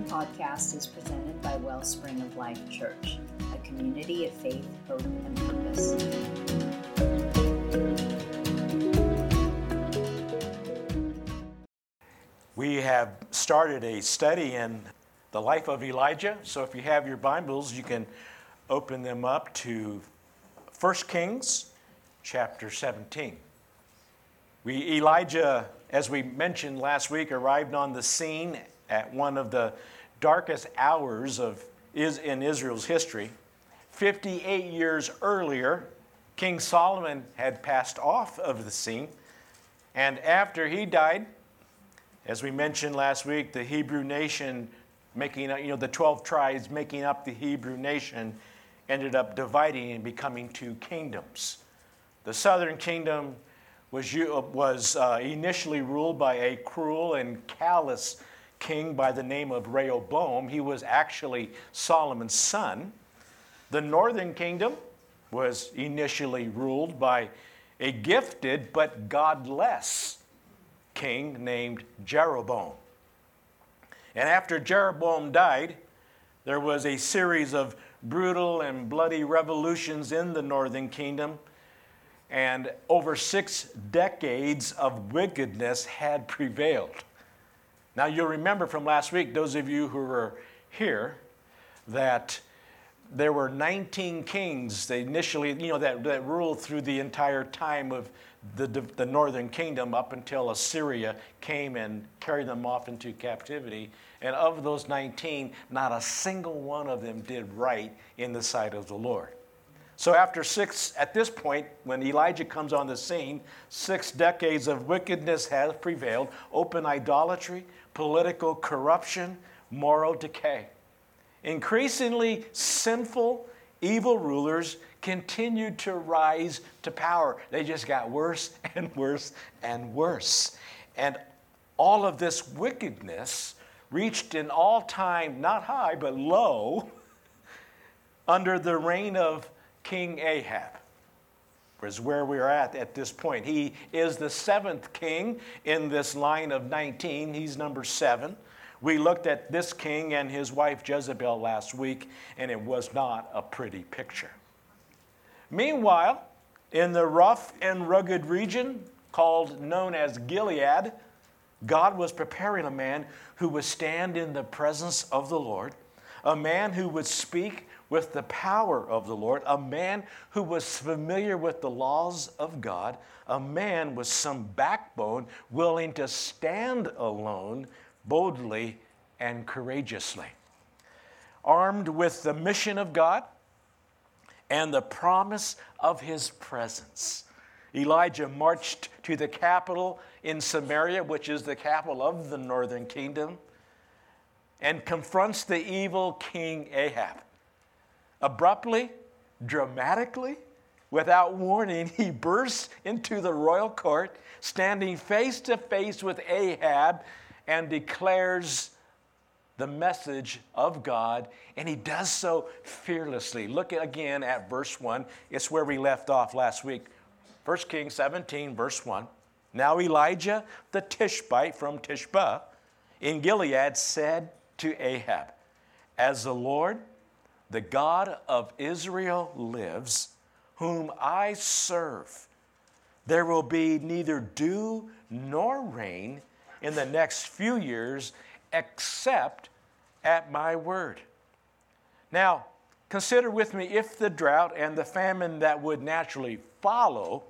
podcast is presented by Wellspring of Life Church, a community of faith, hope, and purpose. We have started a study in the life of Elijah. So if you have your Bibles, you can open them up to 1 Kings chapter 17. We Elijah, as we mentioned last week, arrived on the scene at one of the darkest hours of is in Israel's history. 58 years earlier, King Solomon had passed off of the scene, and after he died, as we mentioned last week, the Hebrew nation making you know, the 12 tribes making up the Hebrew nation ended up dividing and becoming two kingdoms. The southern kingdom was, was uh, initially ruled by a cruel and callous king by the name of Rehoboam. He was actually Solomon's son. The northern kingdom was initially ruled by a gifted but godless king named Jeroboam. And after Jeroboam died, there was a series of brutal and bloody revolutions in the northern kingdom, and over six decades of wickedness had prevailed. Now, you'll remember from last week, those of you who were here, that there were 19 kings they initially, you know, that, that ruled through the entire time of the, the northern kingdom up until Assyria came and carried them off into captivity. And of those 19, not a single one of them did right in the sight of the Lord. So, after six, at this point, when Elijah comes on the scene, six decades of wickedness has prevailed open idolatry, political corruption, moral decay. Increasingly sinful, evil rulers continued to rise to power. They just got worse and worse and worse. And all of this wickedness reached an all time, not high, but low, under the reign of King Ahab. Is where we are at at this point. He is the seventh king in this line of 19. He's number seven. We looked at this king and his wife Jezebel last week, and it was not a pretty picture. Meanwhile, in the rough and rugged region called known as Gilead, God was preparing a man who would stand in the presence of the Lord, a man who would speak with the power of the Lord, a man who was familiar with the laws of God, a man with some backbone, willing to stand alone boldly and courageously. Armed with the mission of God, and the promise of his presence. Elijah marched to the capital in Samaria, which is the capital of the northern kingdom, and confronts the evil king Ahab. Abruptly, dramatically, without warning, he bursts into the royal court, standing face to face with Ahab, and declares the message of God, and he does so fearlessly. Look again at verse 1. It's where we left off last week. 1 Kings 17, verse 1. Now Elijah the Tishbite from Tishbe in Gilead said to Ahab, As the Lord, the God of Israel, lives, whom I serve, there will be neither dew nor rain in the next few years except at my word. Now, consider with me if the drought and the famine that would naturally follow,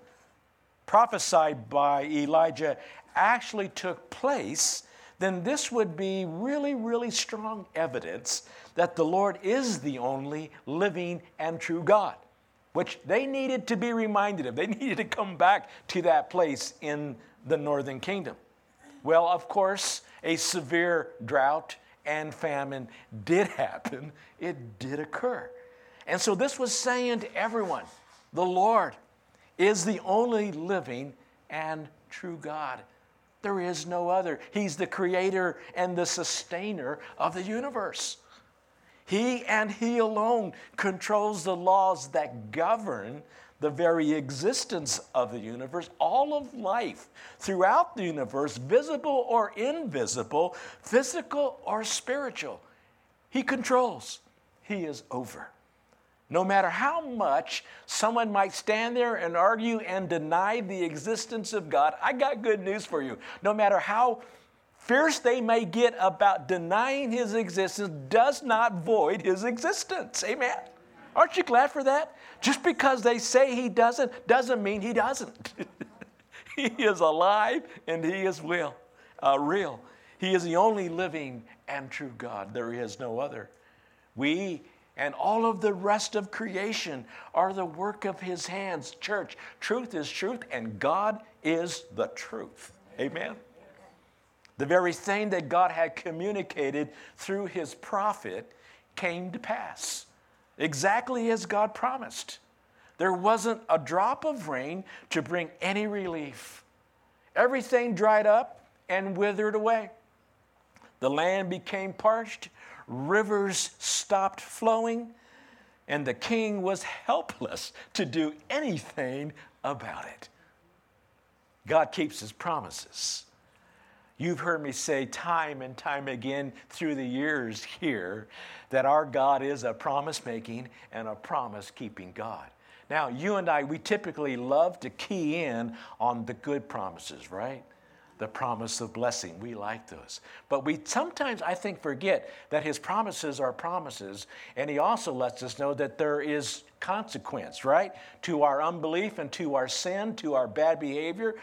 prophesied by Elijah, actually took place, then this would be really, really strong evidence that the Lord is the only living and true God, which they needed to be reminded of. They needed to come back to that place in the northern kingdom. Well, of course, a severe drought and famine did happen, it did occur. And so this was saying to everyone the Lord is the only living and true God. There is no other. He's the creator and the sustainer of the universe. He and He alone controls the laws that govern the very existence of the universe, all of life throughout the universe, visible or invisible, physical or spiritual. He controls, He is over. No matter how much someone might stand there and argue and deny the existence of God, I got good news for you. No matter how fierce they may get about denying his existence, does not void his existence. Amen. Aren't you glad for that? Just because they say he doesn't, doesn't mean he doesn't. he is alive and he is will, uh, real. He is the only living and true God. There is no other. We and all of the rest of creation are the work of his hands. Church, truth is truth, and God is the truth. Amen. The very thing that God had communicated through his prophet came to pass, exactly as God promised. There wasn't a drop of rain to bring any relief. Everything dried up and withered away. The land became parched, rivers stopped flowing, and the king was helpless to do anything about it. God keeps his promises. You've heard me say time and time again through the years here that our God is a promise making and a promise keeping God. Now, you and I, we typically love to key in on the good promises, right? The promise of blessing. We like those. But we sometimes, I think, forget that his promises are promises, and he also lets us know that there is consequence, right? To our unbelief and to our sin, to our bad behavior.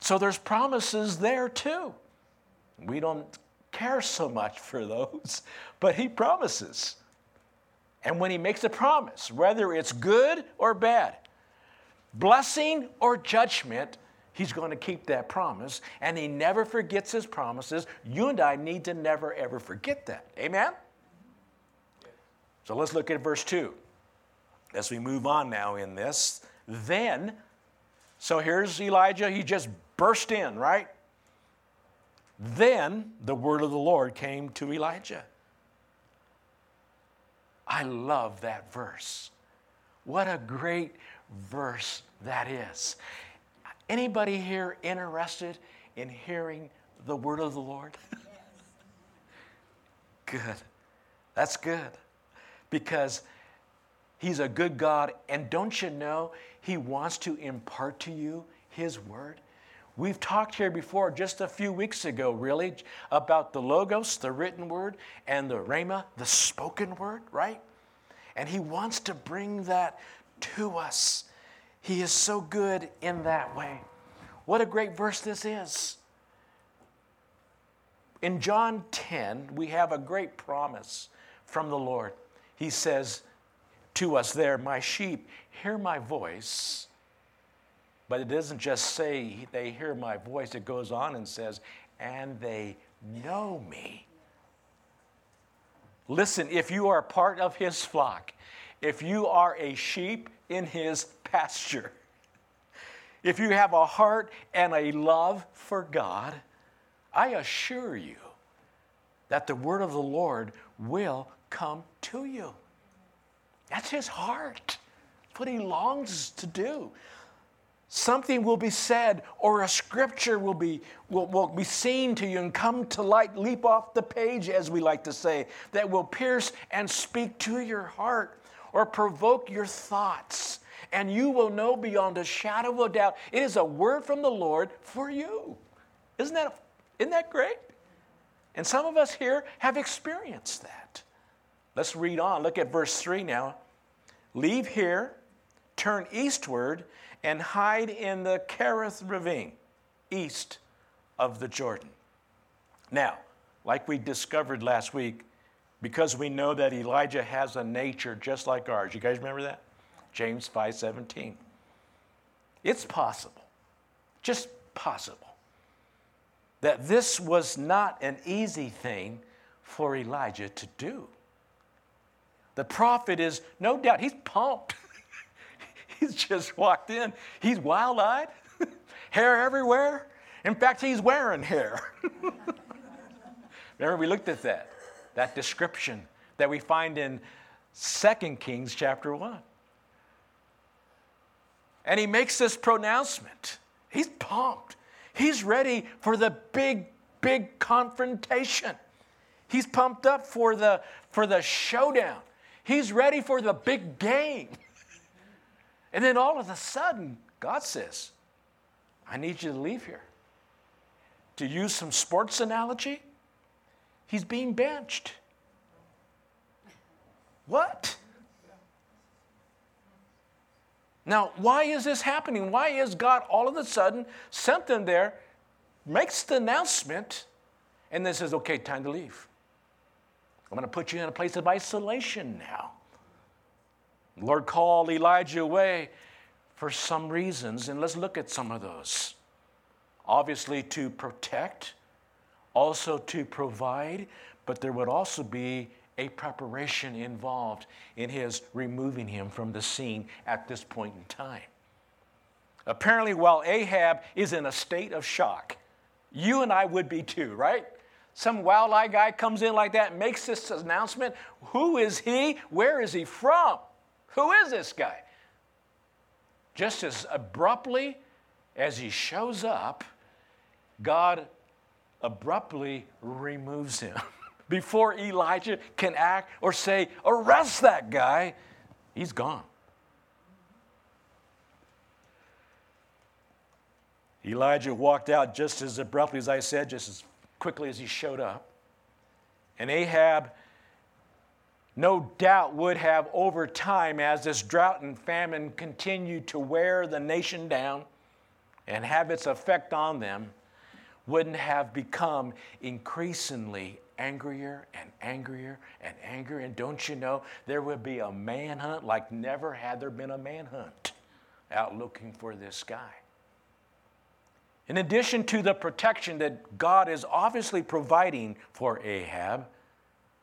So there's promises there too. We don't care so much for those, but he promises. And when he makes a promise, whether it's good or bad, blessing or judgment, He's going to keep that promise, and He never forgets His promises. You and I need to never, ever forget that. Amen? So let's look at verse 2 as we move on now in this. Then, so here's Elijah, he just burst in, right? Then the word of the Lord came to Elijah. I love that verse. What a great verse that is. Anybody here interested in hearing the word of the Lord? good. That's good. Because He's a good God, and don't you know He wants to impart to you His word? We've talked here before, just a few weeks ago, really, about the Logos, the written word, and the Rhema, the spoken word, right? And He wants to bring that to us. He is so good in that way. What a great verse this is. In John 10, we have a great promise from the Lord. He says to us there, My sheep hear my voice. But it doesn't just say they hear my voice, it goes on and says, and they know me. Listen, if you are part of his flock, if you are a sheep in his pasture, if you have a heart and a love for God, I assure you that the word of the Lord will come to you. That's his heart. What he longs to do. Something will be said, or a scripture will be, will, will be seen to you and come to light, leap off the page, as we like to say, that will pierce and speak to your heart or provoke your thoughts and you will know beyond a shadow of a doubt it is a word from the Lord for you. Isn't that, isn't that great? And some of us here have experienced that. Let's read on. Look at verse 3 now. Leave here, turn eastward, and hide in the Kerith ravine, east of the Jordan. Now, like we discovered last week, because we know that Elijah has a nature just like ours. You guys remember that? James 5:17. It's possible, just possible, that this was not an easy thing for Elijah to do. The prophet is no doubt, he's pumped. he's just walked in. He's wild eyed, hair everywhere. In fact, he's wearing hair. Remember, we looked at that, that description that we find in 2 Kings chapter 1. And he makes this pronouncement. He's pumped. He's ready for the big, big confrontation. He's pumped up for the, for the showdown. He's ready for the big game. And then all of a sudden, God says, I need you to leave here. To use some sports analogy, he's being benched. What? Now, why is this happening? Why is God all of a sudden sent them there, makes the announcement, and then says, okay, time to leave? I'm going to put you in a place of isolation now. The Lord called Elijah away for some reasons, and let's look at some of those. Obviously, to protect, also to provide, but there would also be a preparation involved in his removing him from the scene at this point in time. Apparently, while Ahab is in a state of shock, you and I would be too, right? Some wildlife guy comes in like that, makes this announcement. Who is he? Where is he from? Who is this guy? Just as abruptly as he shows up, God abruptly removes him. Before Elijah can act or say, arrest that guy, he's gone. Elijah walked out just as abruptly as I said, just as quickly as he showed up. And Ahab, no doubt, would have over time, as this drought and famine continued to wear the nation down and have its effect on them, wouldn't have become increasingly angrier and angrier and angrier. And don't you know, there would be a manhunt like never had there been a manhunt out looking for this guy. In addition to the protection that God is obviously providing for Ahab,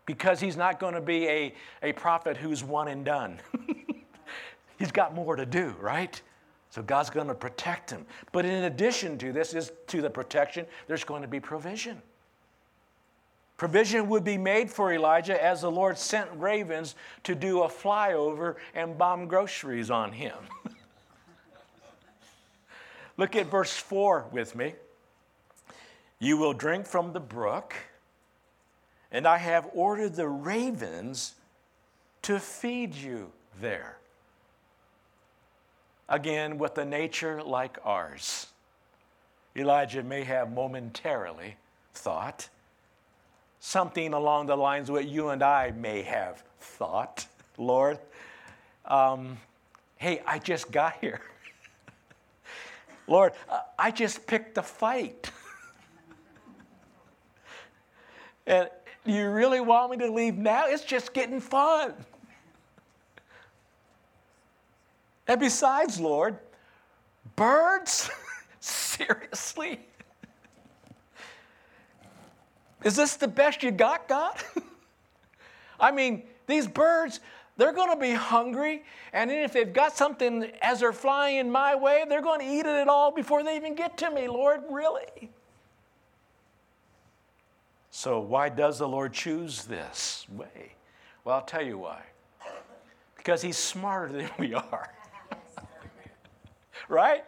because he's not going to be a, a prophet who's one and done. he's got more to do, right? So God's going to protect him. But in addition to this, is to the protection, there's going to be provision. Provision would be made for Elijah as the Lord sent ravens to do a flyover and bomb groceries on him. Look at verse 4 with me. You will drink from the brook, and I have ordered the ravens to feed you there. Again, with a nature like ours. Elijah may have momentarily thought something along the lines of what you and I may have thought, Lord. Um, hey, I just got here. Lord, I just picked a fight. and you really want me to leave now? It's just getting fun. And besides, Lord, birds? Seriously? Is this the best you got, God? I mean, these birds, they're going to be hungry. And if they've got something as they're flying in my way, they're going to eat it all before they even get to me, Lord. Really? So, why does the Lord choose this way? Well, I'll tell you why. Because He's smarter than we are. Right?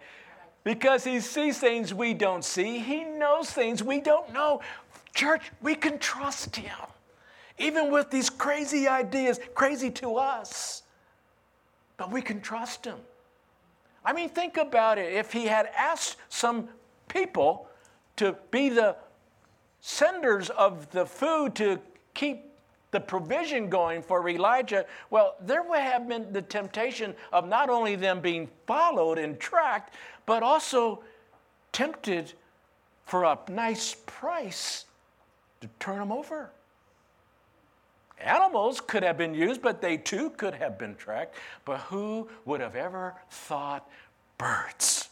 Because He sees things we don't see, He knows things we don't know. Church, we can trust Him even with these crazy ideas, crazy to us. But we can trust him. I mean, think about it. If he had asked some people to be the senders of the food to keep the provision going for Elijah, well, there would have been the temptation of not only them being followed and tracked, but also tempted for a nice price to turn them over. Animals could have been used, but they too could have been tracked. But who would have ever thought birds?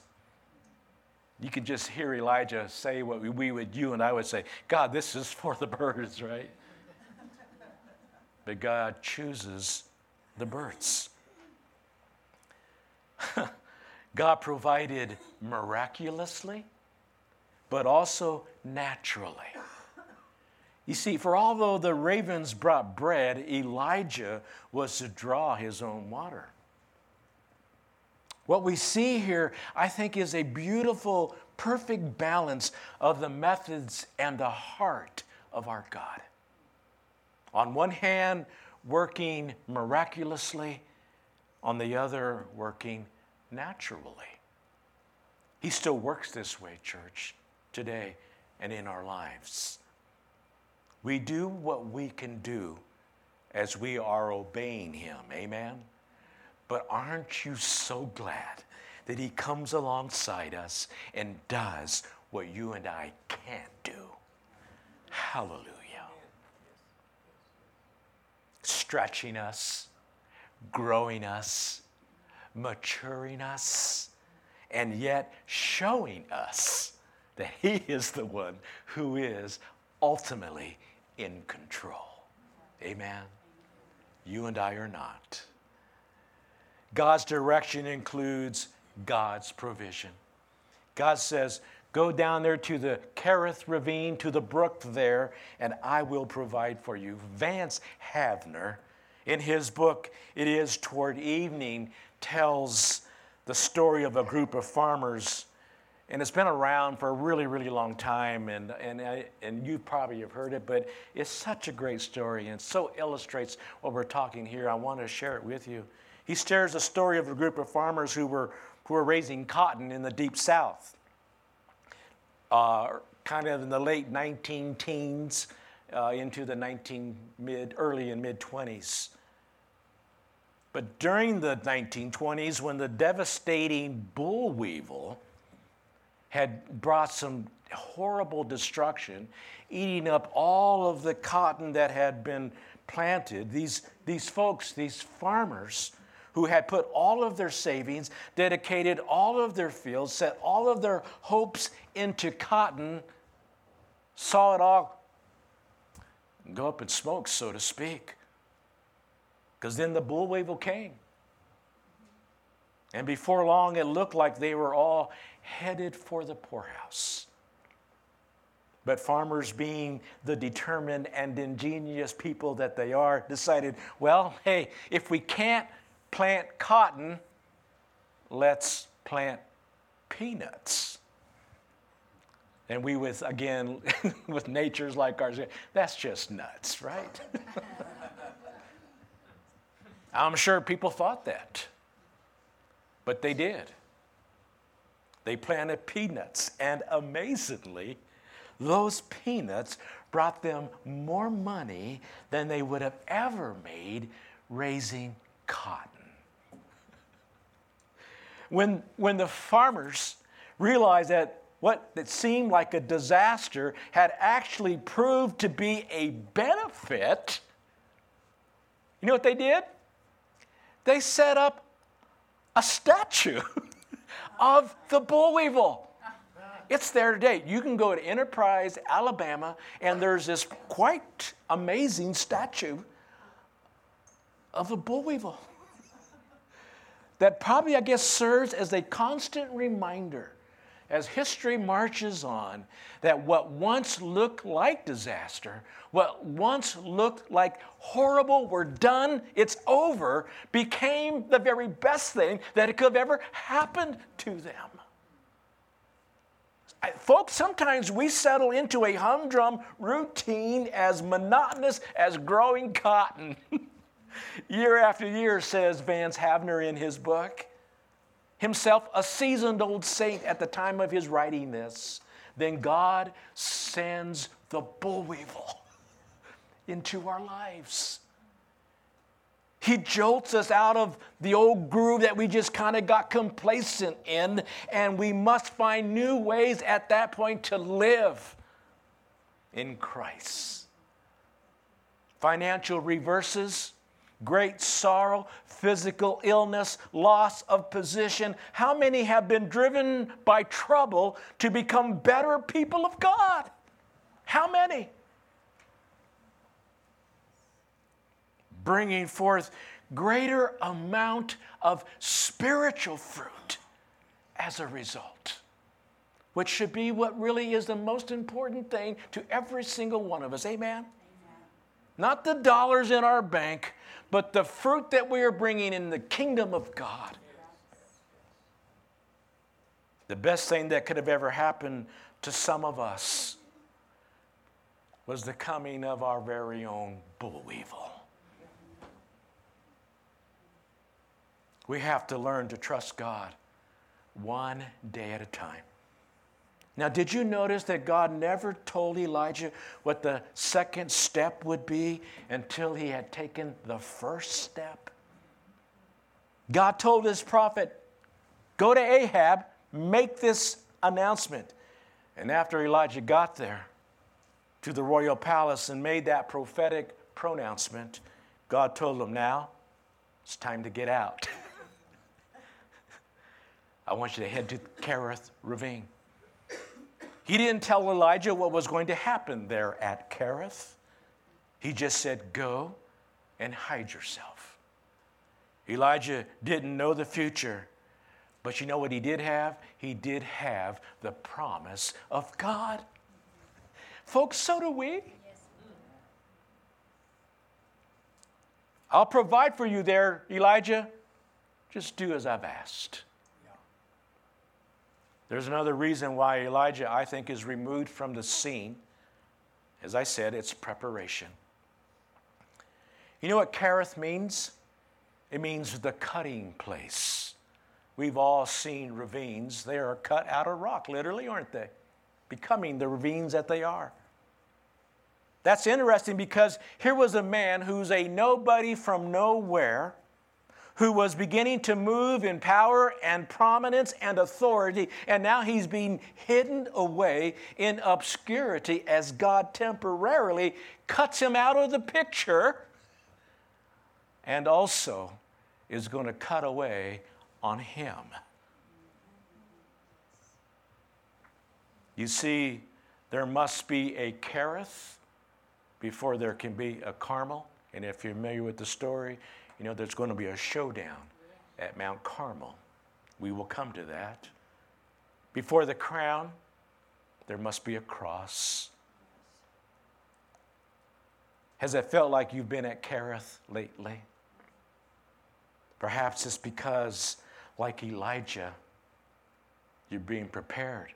You could just hear Elijah say what we would, you and I would say, God, this is for the birds, right? But God chooses the birds. God provided miraculously, but also naturally. You see, for although the ravens brought bread, Elijah was to draw his own water. What we see here, I think, is a beautiful, perfect balance of the methods and the heart of our God. On one hand, working miraculously, on the other, working naturally. He still works this way, church, today and in our lives. We do what we can do as we are obeying Him. Amen? But aren't you so glad that He comes alongside us and does what you and I can't do? Hallelujah. Stretching us, growing us, maturing us, and yet showing us that He is the one who is ultimately in control. Amen. You and I are not. God's direction includes God's provision. God says, Go down there to the Kerith ravine, to the brook there, and I will provide for you. Vance Havner, in his book, It Is Toward Evening, tells the story of a group of farmers. And it's been around for a really, really long time, and, and, and you probably have heard it, but it's such a great story and so illustrates what we're talking here. I want to share it with you. He shares a story of a group of farmers who were, who were raising cotton in the deep south, uh, kind of in the late 19 teens uh, into the 19 mid, early and mid 20s. But during the 1920s, when the devastating boll weevil had brought some horrible destruction, eating up all of the cotton that had been planted, these, these folks, these farmers, who had put all of their savings, dedicated all of their fields, set all of their hopes into cotton, saw it all go up in smoke, so to speak. Because then the boll weevil came. And before long, it looked like they were all headed for the poorhouse. But farmers, being the determined and ingenious people that they are, decided well, hey, if we can't plant cotton, let's plant peanuts. And we, with again, with natures like ours, that's just nuts, right? I'm sure people thought that, but they did. They planted peanuts, and amazingly, those peanuts brought them more money than they would have ever made raising cotton when, when the farmers realized that what that seemed like a disaster had actually proved to be a benefit, you know what they did? They set up a statue of the boll weevil. It's there today. You can go to Enterprise, Alabama, and there's this quite amazing statue of a boll weevil that probably, I guess, serves as a constant reminder as history marches on that what once looked like disaster, what once looked like horrible, we're done, it's over, became the very best thing that could have ever happened to them. I, folks, sometimes we settle into a humdrum routine as monotonous as growing cotton. year after year, says Vance Havner in his book. Himself a seasoned old saint at the time of his writing this. Then God sends the boll weevil into our lives. He jolts us out of the old groove that we just kind of got complacent in, and we must find new ways at that point to live in Christ. Financial reverses, great sorrow, physical illness, loss of position. How many have been driven by trouble to become better people of God? How many? Bringing forth greater amount of spiritual fruit as a result, which should be what really is the most important thing to every single one of us. Amen? Amen. Not the dollars in our bank, but the fruit that we are bringing in the kingdom of God. The best thing that could have ever happened to some of us was the coming of our very own boll weevil. We have to learn to trust God one day at a time. Now, did you notice that God never told Elijah what the second step would be until he had taken the first step? God told his prophet, Go to Ahab, make this announcement. And after Elijah got there to the royal palace and made that prophetic pronouncement, God told him, Now it's time to get out. I want you to head to Kerith Ravine. He didn't tell Elijah what was going to happen there at Kerith. He just said, Go and hide yourself. Elijah didn't know the future, but you know what he did have? He did have the promise of God. Folks, so do we. I'll provide for you there, Elijah. Just do as I've asked. There's another reason why Elijah, I think, is removed from the scene. As I said, it's preparation. You know what Kerith means? It means the cutting place. We've all seen ravines. They are cut out of rock, literally, aren't they? Becoming the ravines that they are. That's interesting because here was a man who's a nobody from nowhere who was beginning to move in power and prominence and authority, and now he's being hidden away in obscurity as God temporarily cuts him out of the picture and also is going to cut away on him. You see, there must be a Kerith before there can be a Carmel. And if you're familiar with the story, you know, there's going to be a showdown at Mount Carmel. We will come to that. Before the crown, there must be a cross. Has it felt like you've been at Kerith lately? Perhaps it's because, like Elijah, you're being prepared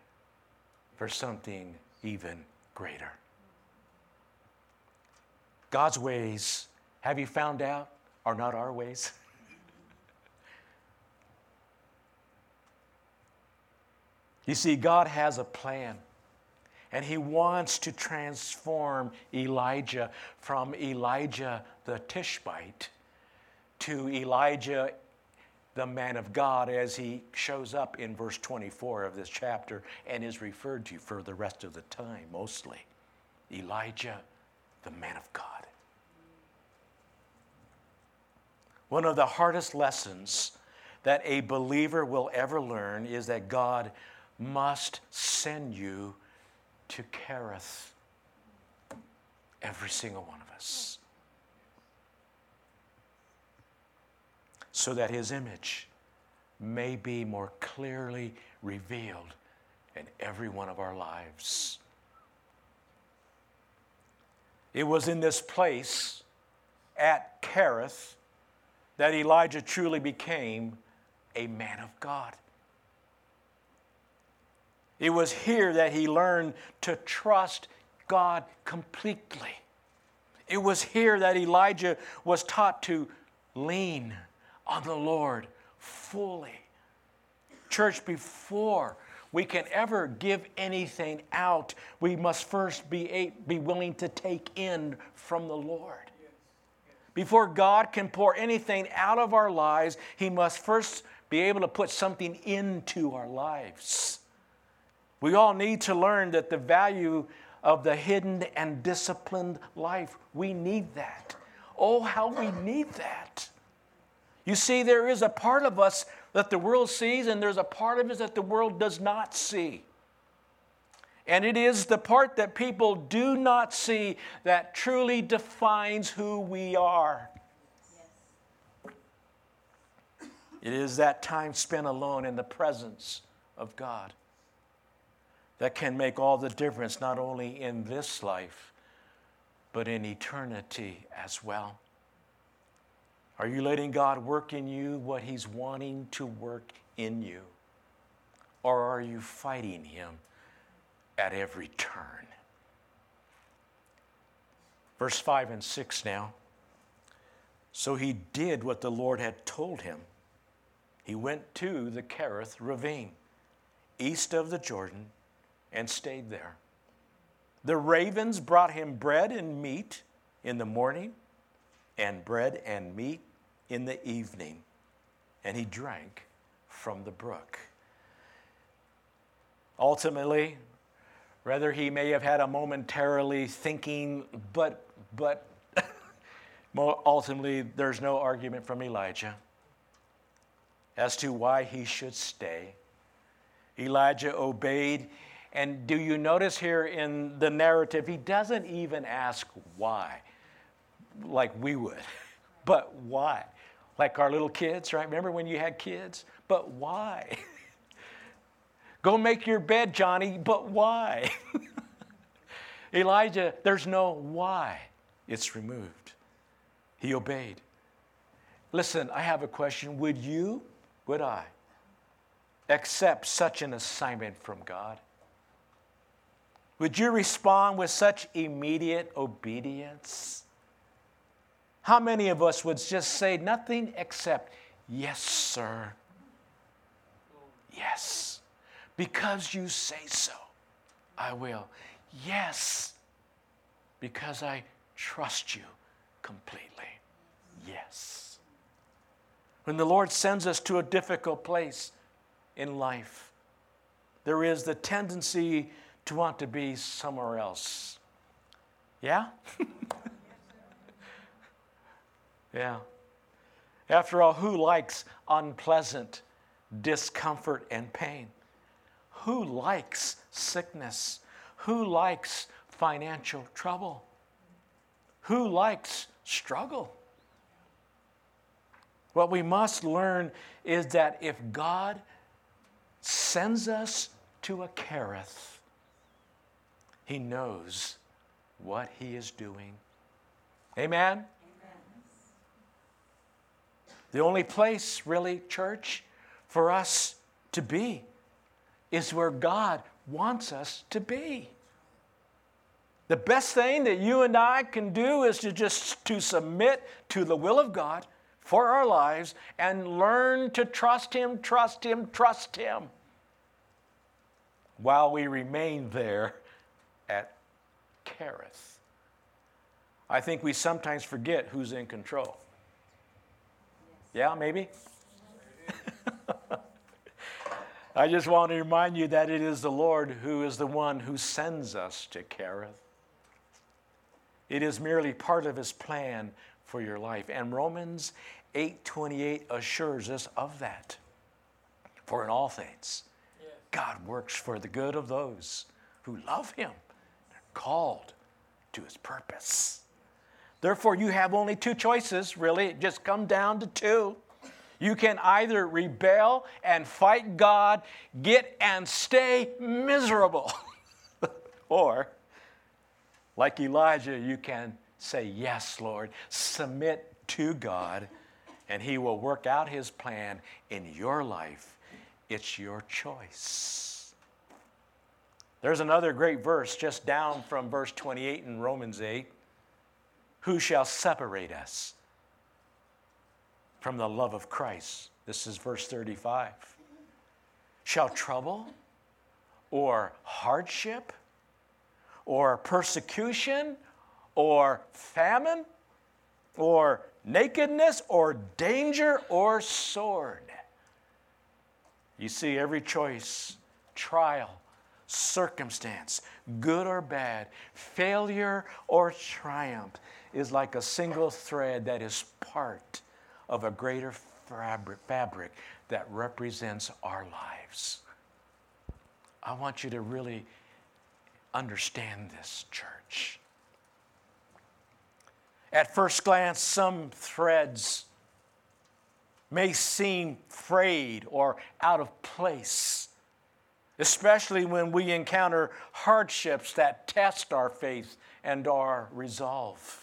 for something even greater. God's ways, have you found out? Are not our ways. you see, God has a plan. And he wants to transform Elijah from Elijah the Tishbite to Elijah the man of God as he shows up in verse 24 of this chapter and is referred to for the rest of the time mostly. Elijah the man of God. One of the hardest lessons that a believer will ever learn is that God must send you to Kerith. Every single one of us. So that his image may be more clearly revealed in every one of our lives. It was in this place at Kerith that Elijah truly became a man of God. It was here that he learned to trust God completely. It was here that Elijah was taught to lean on the Lord fully. Church, before we can ever give anything out, we must first be, be willing to take in from the Lord. Before God can pour anything out of our lives, He must first be able to put something into our lives. We all need to learn that the value of the hidden and disciplined life, we need that. Oh, how we need that. You see, there is a part of us that the world sees, and there's a part of us that the world does not see. And it is the part that people do not see that truly defines who we are. It is that time spent alone in the presence of God that can make all the difference, not only in this life, but in eternity as well. Are you letting God work in you what He's wanting to work in you? Or are you fighting him at every turn? Verse 5 and 6 now. So he did what the Lord had told him. He went to the Kerith ravine, east of the Jordan, and stayed there. The ravens brought him bread and meat in the morning, and bread and meat in the evening, and he drank from the brook. Ultimately, rather he may have had a momentarily thinking, but but ultimately there's no argument from Elijah as to why he should stay. Elijah obeyed. And do you notice here in the narrative, he doesn't even ask why, like we would, but why? Like our little kids, right? Remember when you had kids? But why? Go make your bed, Johnny, but why? Elijah, there's no why. It's removed. He obeyed. Listen, I have a question. Would you, would I, accept such an assignment from God? Would you respond with such immediate obedience? How many of us would just say nothing except, Yes, sir. Yes. Because you say so, I will. Yes. Because I trust you completely. Yes. When the Lord sends us to a difficult place in life, there is the tendency to want to be somewhere else. Yeah? yeah. After all, who likes unpleasant discomfort and pain? Who likes sickness? Who likes financial trouble? Who likes struggle? What we must learn is that if God sends us to a Kerith, He knows what He is doing. Amen? Amen? The only place, really, church, for us to be is where God wants us to be. The best thing that you and I can do is to just to submit to the will of God for our lives and learn to trust him, trust him, trust him while we remain there at Kerith. I think we sometimes forget who's in control. Yeah, maybe? I just want to remind you that it is the Lord who is the one who sends us to Kerith. It is merely part of his plan for your life. And Romans 8:28 assures us of that. For in all things, God works for the good of those who love him, and are called to his purpose. Therefore, you have only two choices, really. Just come down to two. You can either rebel and fight God, get and stay miserable, or like Elijah, you can say, Yes, Lord, submit to God, and He will work out His plan in your life. It's your choice. There's another great verse just down from verse 28 in Romans 8. Who shall separate us from the love of Christ? This is verse 35. Shall trouble or hardship or persecution or famine or nakedness or danger or sword. You see, every choice, trial, circumstance, good or bad, failure or triumph, is like a single thread that is part of a greater fabric, fabric that represents our lives. I want you to really understand this, church. At first glance, some threads may seem frayed or out of place, especially when we encounter hardships that test our faith and our resolve.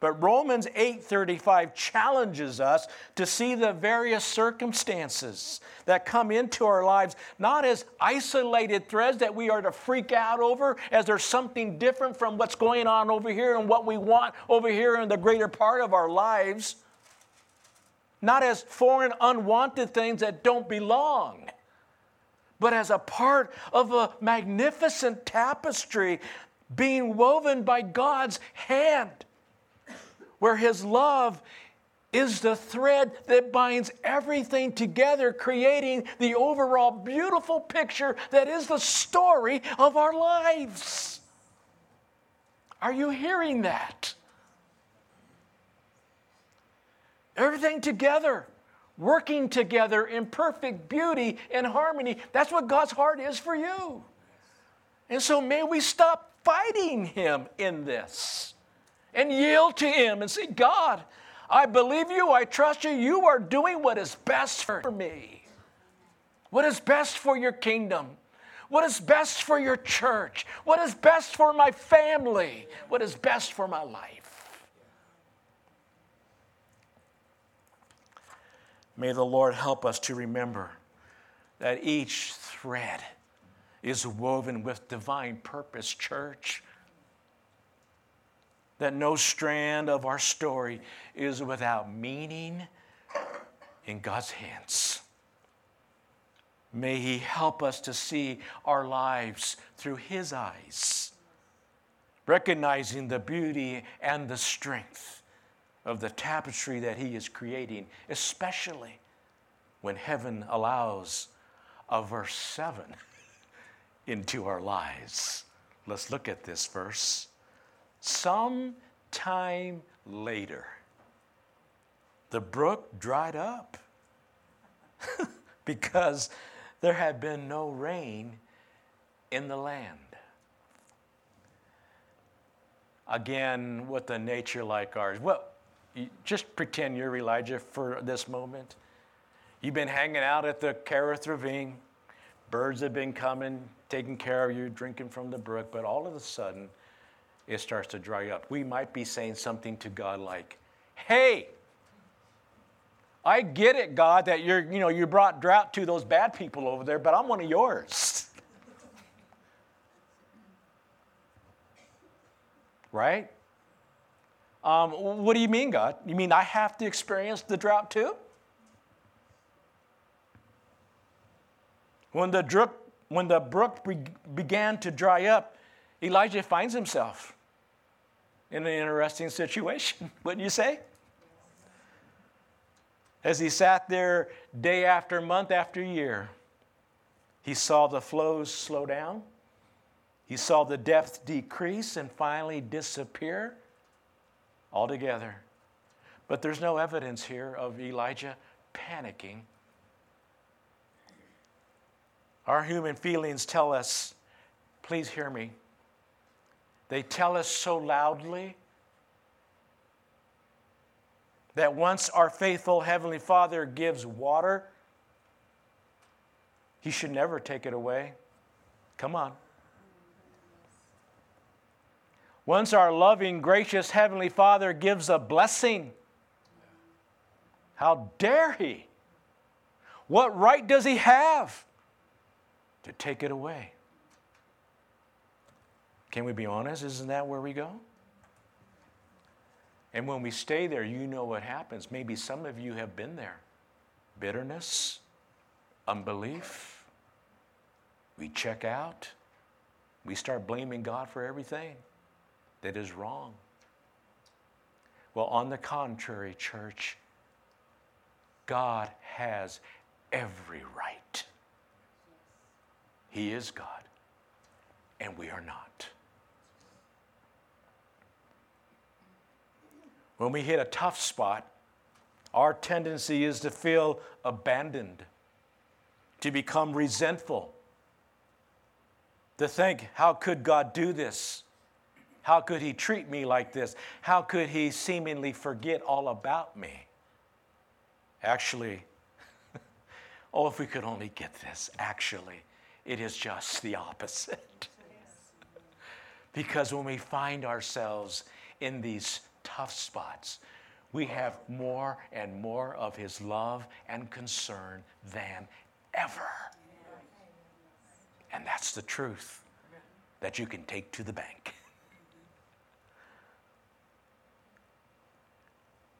But Romans 8:35 challenges us to see the various circumstances that come into our lives not as isolated threads that we are to freak out over as there's something different from what's going on over here and what we want over here in the greater part of our lives. Not as foreign unwanted things that don't belong but as a part of a magnificent tapestry being woven by God's hand where His love is the thread that binds everything together, creating the overall beautiful picture that is the story of our lives. Are you hearing that? Everything together, working together in perfect beauty and harmony. That's what God's heart is for you. And so may we stop fighting Him in this and yield to Him and say, God, I believe you, I trust you, you are doing what is best for me, what is best for your kingdom. What is best for your church? What is best for my family? What is best for my life? May the Lord help us to remember that each thread is woven with divine purpose, church that no strand of our story is without meaning in God's hands. May He help us to see our lives through His eyes, recognizing the beauty and the strength of the tapestry that He is creating, especially when heaven allows a verse 7 into our lives. Let's look at this verse. Some time later, the brook dried up because there had been no rain in the land. Again, with a nature like ours, well, just pretend you're Elijah for this moment. You've been hanging out at the Kerith Ravine. Birds have been coming, taking care of you, drinking from the brook, but all of a sudden, it starts to dry up. We might be saying something to God like, hey, I get it, God, that you're, you know, you brought drought to those bad people over there, but I'm one of yours. right? Um, what do you mean, God? You mean I have to experience the drought too? When the, brook, when the brook be- began to dry up, Elijah finds himself in an interesting situation, wouldn't you say? As he sat there day after month after year, he saw the flows slow down. He saw the depth decrease and finally disappear altogether. But there's no evidence here of Elijah panicking. Our human feelings tell us, please hear me, they tell us so loudly that once our faithful Heavenly Father gives water, He should never take it away. Come on. Once our loving, gracious Heavenly Father gives a blessing, how dare He? What right does He have to take it away? Can we be honest? Isn't that where we go? And when we stay there, you know what happens. Maybe some of you have been there bitterness, unbelief. We check out. We start blaming God for everything that is wrong. Well, on the contrary, church, God has every right. He is God, and we are not. When we hit a tough spot, our tendency is to feel abandoned, to become resentful, to think, how could God do this? How could He treat me like this? How could He seemingly forget all about me? Actually, oh, if we could only get this, actually, it is just the opposite. because when we find ourselves in these tough spots, we have more and more of His love and concern than ever. And that's the truth that you can take to the bank.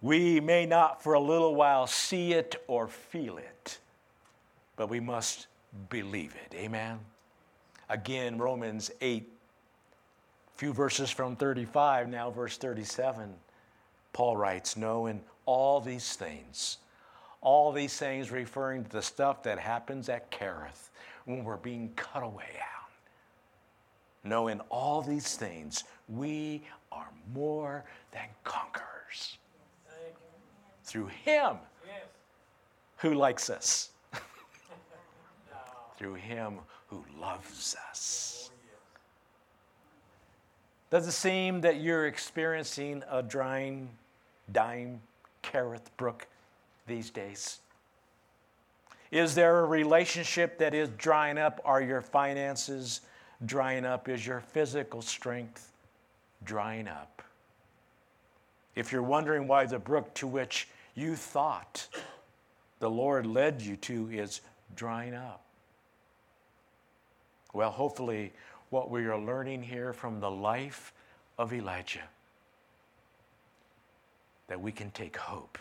We may not for a little while see it or feel it, but we must believe it. Amen. Again, Romans 8, few verses from 35, now verse 37. Paul writes, No, in all these things, all these things referring to the stuff that happens at Kerith when we're being cut away out. No, in all these things, we are more than conquerors through Him who likes us, through Him who loves us. Does it seem that you're experiencing a drying, dying Kerith Brook these days? Is there a relationship that is drying up? Are your finances drying up? Is your physical strength drying up? If you're wondering why the brook to which you thought the Lord led you to is drying up, well, hopefully, what we are learning here from the life of Elijah that we can take hope,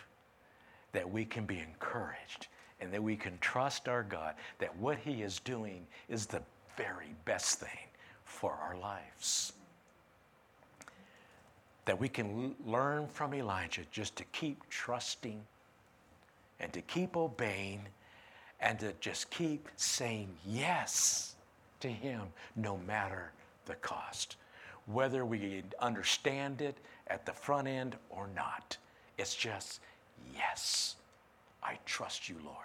that we can be encouraged, and that we can trust our God that what He is doing is the very best thing for our lives. That we can learn from Elijah just to keep trusting and to keep obeying and to just keep saying yes to Him no matter the cost. Whether we understand it at the front end or not, it's just yes, I trust you, Lord.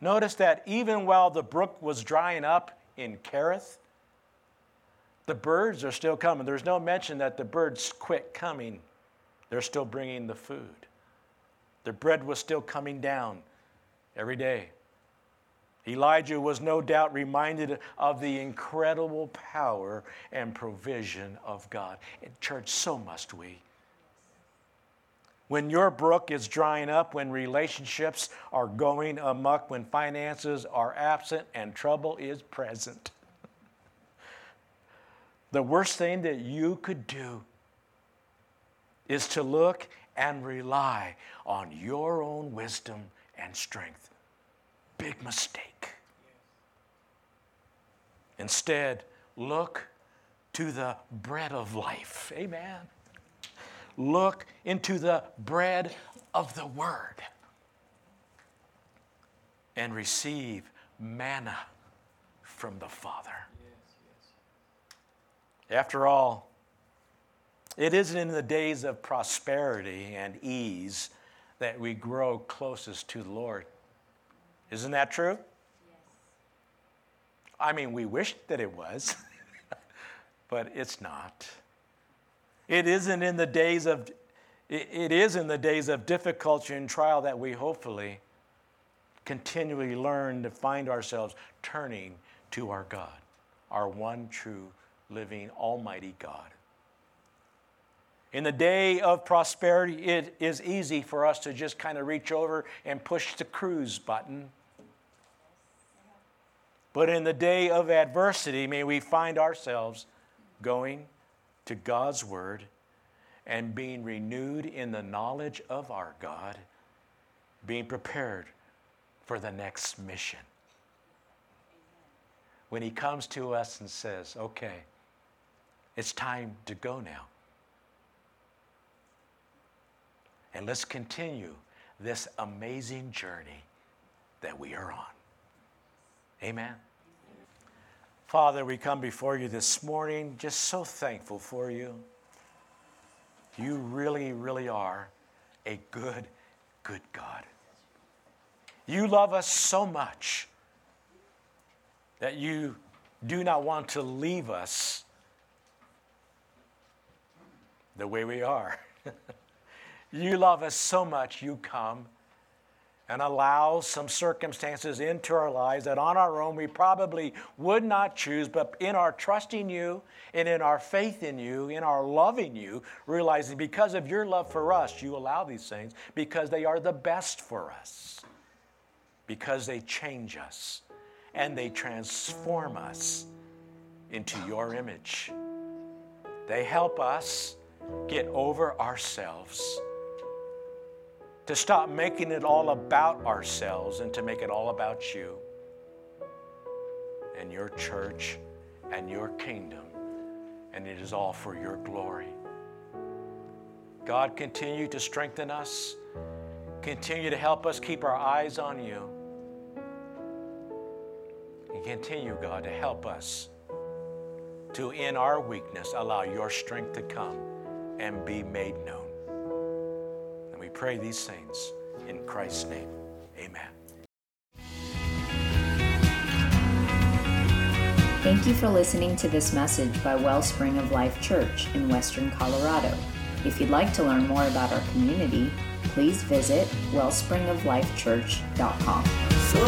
Notice that even while the brook was drying up in Kerith, the birds are still coming. There's no mention that the birds quit coming, they're still bringing the food. The bread was still coming down every day. Elijah was no doubt reminded of the incredible power and provision of God. In church, so must we. When your brook is drying up, when relationships are going amuck, when finances are absent and trouble is present, the worst thing that you could do is to look and rely on your own wisdom and strength. Big mistake. Instead, look to the bread of life. Amen. Look into the bread of the Word and receive manna from the Father. After all, it isn't in the days of prosperity and ease that we grow closest to the Lord. Isn't that true? I mean, we wish that it was, but it's not. It isn't in the days of it is in the days of difficulty and trial that we hopefully continually learn to find ourselves turning to our God, our one true living almighty God. In the day of prosperity, it is easy for us to just kind of reach over and push the cruise button. But in the day of adversity, may we find ourselves going to God's Word and being renewed in the knowledge of our God, being prepared for the next mission. When He comes to us and says, Okay, it's time to go now. And let's continue this amazing journey that we are on. Amen. Father, we come before you this morning just so thankful for you. You really, really are a good, good God. You love us so much that you do not want to leave us the way we are. you love us so much, you come and allow some circumstances into our lives that on our own we probably would not choose, but in our trusting you and in our faith in you, in our loving you, realizing because of your love for us, you allow these things because they are the best for us, because they change us and they transform us into your image. They help us get over ourselves to stop making it all about ourselves and to make it all about you and your church and your kingdom. And it is all for your glory. God, continue to strengthen us. Continue to help us keep our eyes on you. And continue, God, to help us to, in our weakness, allow your strength to come and be made known pray these things in Christ's name. Amen. Thank you for listening to this message by Wellspring of Life Church in Western Colorado. If you'd like to learn more about our community, please visit wellspringoflifechurch.com. So